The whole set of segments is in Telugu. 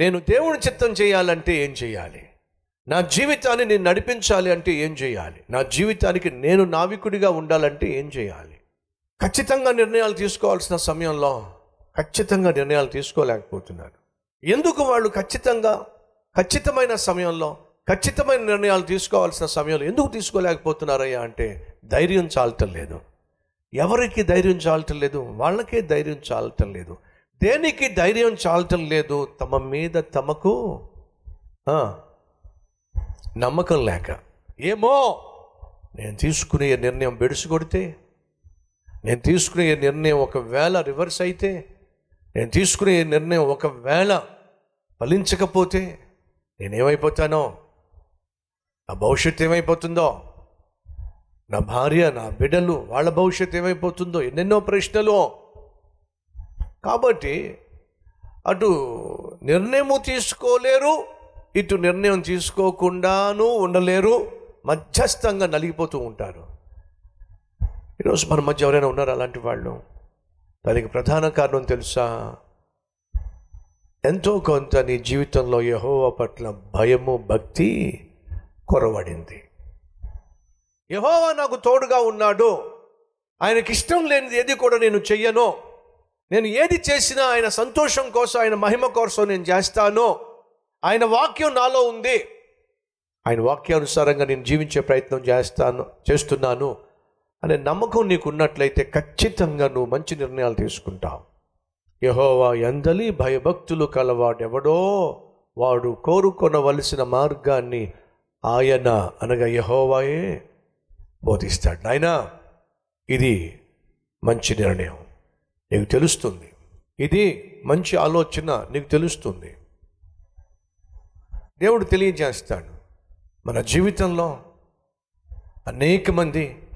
నేను దేవుని చిత్తం చేయాలంటే ఏం చేయాలి? నా జీవితాన్ని నేను నడిపించాలి అంటే ఏం చేయాలి? నా జీవితానికి నేను నావికుడిగా ఉండాలంటే ఏం చేయాలి? ఖచ్చితంగా నిర్ణయాలు తీసుకోవాల్సిన సమయంలో ఖచ్చితంగా నిర్ణయాలు తీసుకోలేకపోతున్నారు ఎందుకు వాళ్ళు ఖచ్చితంగా ఖచ్చితమైన సమయంలో ఖచ్చితమైన నిర్ణయాలు తీసుకోవాల్సిన సమయంలో ఎందుకు తీసుకోలేకపోతున్నారయ్యా అంటే ధైర్యం చాలటం లేదు. ఎవరికి ధైర్యం చాలటం లేదు? వాళ్ళకే ధైర్యం చాలటం లేదు. దేనికి ధైర్యం చాలటం లేదు తమ మీద తమకు నమ్మకం లేక. ఏమో నేను తీసుకునే నిర్ణయం బెడిసి కొడితే నేను తీసుకునే నిర్ణయం ఒకవేళ రివర్స్ అయితే నేను తీసుకునే నిర్ణయం ఒకవేళ ఫలించకపోతే నేనేమైపోతానో? నా భవిష్యత్తు ఏమైపోతుందో? నా భార్య నా బిడ్డలు వాళ్ళ భవిష్యత్తు ఏమైపోతుందో? ఎన్నెన్నో ప్రశ్నలు. కాబట్టి అటు నిర్ణయము తీసుకోలేరు ఇటు నిర్ణయం తీసుకోకుండాను ఉండలేరు మధ్యస్థంగా నలిగిపోతూ ఉంటారు. ఈరోజు మన మధ్య ఎవరైనా ఉన్నారు అలాంటి వాళ్ళు? దానికి ప్రధాన కారణం తెలుసా? ఎంతో కొంత నీ జీవితంలో యహోవ పట్ల భయము భక్తి కొరవడింది. యహోవా నాకు తోడుగా ఉన్నాడు. ఆయనకి ఇష్టం లేనిది ఏది కూడా నేను చెయ్యను. నేను ఏది చేసినా ఆయన సంతోషం కోసం ఆయన మహిమ కోసం నేను చేస్తాను ఆయన వాక్యం నాలో ఉంది. ఆయన వాక్యానుసారంగా నేను జీవించే ప్రయత్నం చేస్తాను చేస్తున్నాను అనే నమ్మకం నీకు ఉన్నట్లయితే ఖచ్చితంగా నువ్వు మంచి నిర్ణయాలు తీసుకుంటావు. యహోవా ఎందలి భయభక్తులు కలవాడెవడో వాడు కోరుకొనవలసిన మార్గాన్ని ఆయన అనగా యహోవాయే బోధిస్తాడు. నాయనా ఇది మంచి నిర్ణయం. నీకు తెలుస్తుంది. ఇది మంచి ఆలోచన నీకు తెలుస్తుంది. దేవుడు తెలియజేస్తాడు. మన జీవితంలో అనేక మంది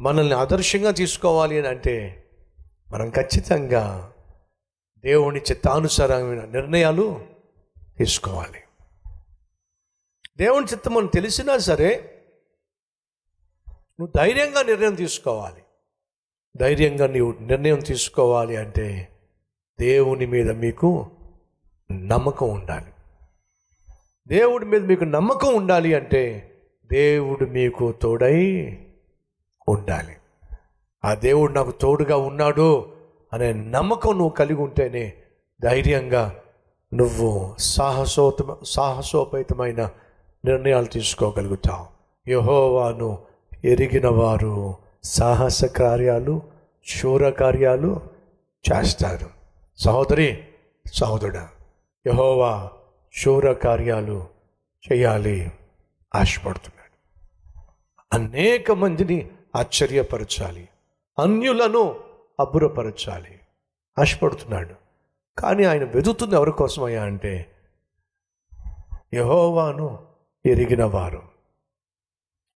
మనల్ని ఆదర్శంగా తీసుకోవాలి అని అంటే మనం ఖచ్చితంగా దేవుని చిత్తానుసారమైన నిర్ణయాలు తీసుకోవాలి. దేవుని చిత్తం అని తెలిసినా సరే నువ్వు ధైర్యంగా నిర్ణయం తీసుకోవాలి. ధైర్యంగా నీవు నిర్ణయం తీసుకోవాలి అంటే దేవుని మీద మీకు నమ్మకం ఉండాలి. దేవుడి మీద మీకు నమ్మకం ఉండాలి అంటే దేవుడు మీకు తోడై ఉండాలి. ఆ దేవుడు నాకు తోడుగా ఉన్నాడు అనే నమ్మకం నువ్వు కలిగి ఉంటేనే ధైర్యంగా నువ్వు సాహసోత సాహసోపేతమైన నిర్ణయాలు తీసుకోగలుగుతావు. యహోవాను ఎరిగిన వారు సాహస కార్యాలు శూర కార్యాలు చేస్తారు. సహోదరి సహోదరుడా యహోవా శూర కార్యాలు చేయాలి ఆశపడుతున్నాడు. అనేక మందిని ఆశ్చర్యపరచాలి అన్యులను అబ్బురపరచాలి ఆశపడుతున్నాడు. కానీ ఆయన వెతుకుతుంది ఎవరి కోసమయ్యా అంటే యహోవాను ఎరిగిన వారు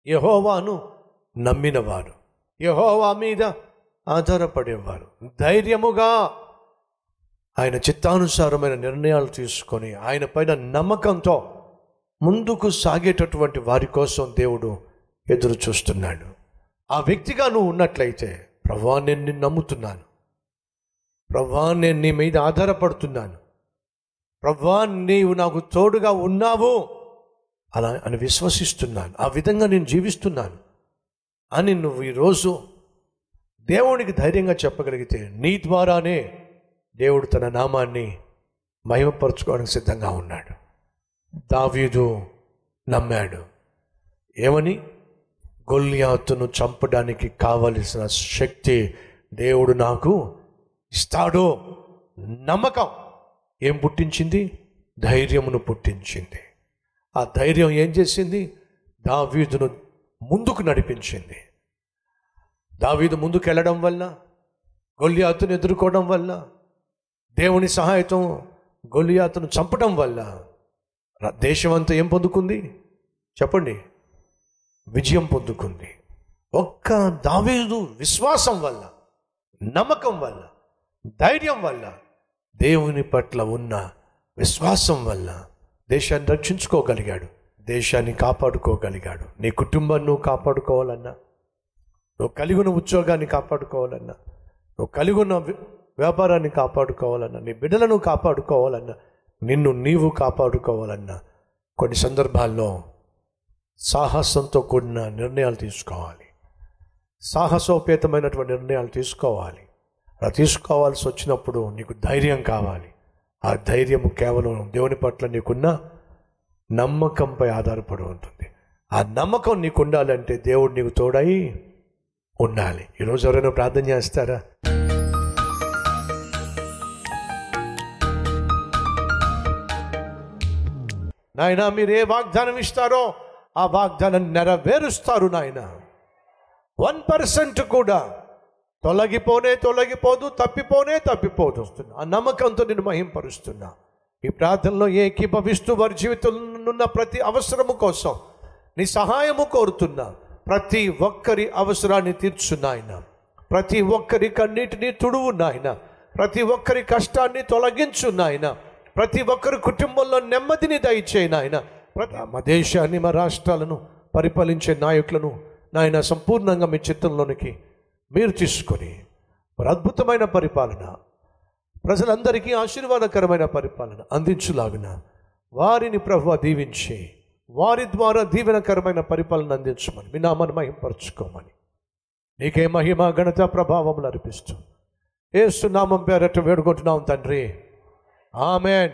యహోవాను నమ్మినవారు యహోవా మీద ఆధారపడేవారు. ధైర్యముగా ఆయన చిత్తానుసారమైన నిర్ణయాలు తీసుకొని ఆయన పైన నమ్మకంతో ముందుకు సాగేటటువంటి వారి కోసం దేవుడు ఎదురు చూస్తున్నాడు. ఆ వ్యక్తిగా నువ్వు ఉన్నట్లయితే ప్రభా నేను నిన్ను నమ్ముతున్నాను. ప్రభా నేను నీ మీద ఆధారపడుతున్నాను. ప్రభా నీవు నాకు తోడుగా ఉన్నావు. అలా అని విశ్వసిస్తున్నాను. ఆ విధంగా నేను జీవిస్తున్నాను. అని నువ్వు ఈరోజు దేవునికి ధైర్యంగా చెప్పగలిగితే నీ ద్వారానే దేవుడు తన నామాన్ని మహిమపరచుకోవడానికి సిద్ధంగా ఉన్నాడు. దావీదు నమ్మాడు. ఏమని? గొల్యాతును చంపడానికి కావలసిన శక్తి దేవుడు నాకు ఇస్తాడు నమ్మకం. ఏం పుట్టించింది? ధైర్యమును పుట్టించింది. ఆ ధైర్యం ఏం చేసింది? దావీదును ముందుకు నడిపించింది. దావీదు ముందుకు వెళ్ళడం వల్ల గొల్లియాతును ఎదుర్కోవడం వల్ల దేవుని సహాయతం గొల్లియాతును చంపడం వల్ల దేశమంతా ఏం పొందుకుంది? చెప్పండి. విజయం పొందుకుంది. ఒక్క దావీదు విశ్వాసం వల్ల నమ్మకం వల్ల ధైర్యం వల్ల దేవుని పట్ల ఉన్న విశ్వాసం వల్ల దేశాన్ని రక్షించుకోగలిగాడు. దేశాన్ని కాపాడుకోగలిగాడు. నీ కుటుంబాన్ని నువ్వు కాపాడుకోవాలన్నా. నువ్వు కలిగి ఉన్న ఉద్యోగాన్ని కాపాడుకోవాలన్నా. నువ్వు కలిగి ఉన్న వ్యాపారాన్ని కాపాడుకోవాలన్నా. నీ బిడ్డలను కాపాడుకోవాలన్నా. నిన్ను నీవు కాపాడుకోవాలన్నా. కొన్ని సందర్భాల్లో సాహసంతో కూడిన నిర్ణయాలు తీసుకోవాలి. సాహసోపేతమైనటువంటి నిర్ణయాలు తీసుకోవాలి. అలా తీసుకోవాల్సి వచ్చినప్పుడు నీకు ధైర్యం కావాలి. ఆ ధైర్యం కేవలం దేవుని పట్ల నీకున్న నమ్మకంపై ఆధారపడి ఉంటుంది. ఆ నమ్మకం నీకు ఉండాలంటే దేవుడు నీకు తోడై ఉండాలి. ఈరోజు ఎవరైనా ప్రార్థన చేస్తారా? నాయన మీరు ఏ వాగ్దానం ఇస్తారో ఆ వాగ్దానం నెరవేరుస్తారు నాయన. వన్ పర్సెంట్ కూడా తొలగిపోనే తొలగిపోదు తప్పిపోనే తప్పిపోదు. ఆ నమ్మకంతో నేను మహింపరుస్తున్నా. ఈ ప్రార్థనలో ఏకీభవిస్తూ వారి జీవితంలో ఉన్న ప్రతి అవసరము కోసం నీ సహాయము కోరుతున్నా ప్రతి ఒక్కరి అవసరాన్ని తీర్చు నాయన. ప్రతి ఒక్కరి కన్నీటిని తుడువు నాయన. ప్రతి ఒక్కరి కష్టాన్ని తొలగించు నాయన. ప్రతి ఒక్కరి కుటుంబంలో నెమ్మదిని దయచేయి నాయన. ప్రతి మా దేశాన్ని మా రాష్ట్రాలను పరిపాలించే నాయకులను నాయన సంపూర్ణంగా మీ చిత్తంలోనికి మీరు తీసుకొని మరి అద్భుతమైన పరిపాలన ప్రజలందరికీ ఆశీర్వాదకరమైన పరిపాలన అందించులాగిన వారిని ప్రభు దీవించి వారి ద్వారా దీవెనకరమైన పరిపాలన అందించమని మీ నామను మహింపరచుకోమని. నీకే మహిమ ఘనత ప్రభావములు అర్పిస్తూ ఏసునామం పేరట్టు వేడుకుంటున్నాం తండ్రి. ఆమెన్.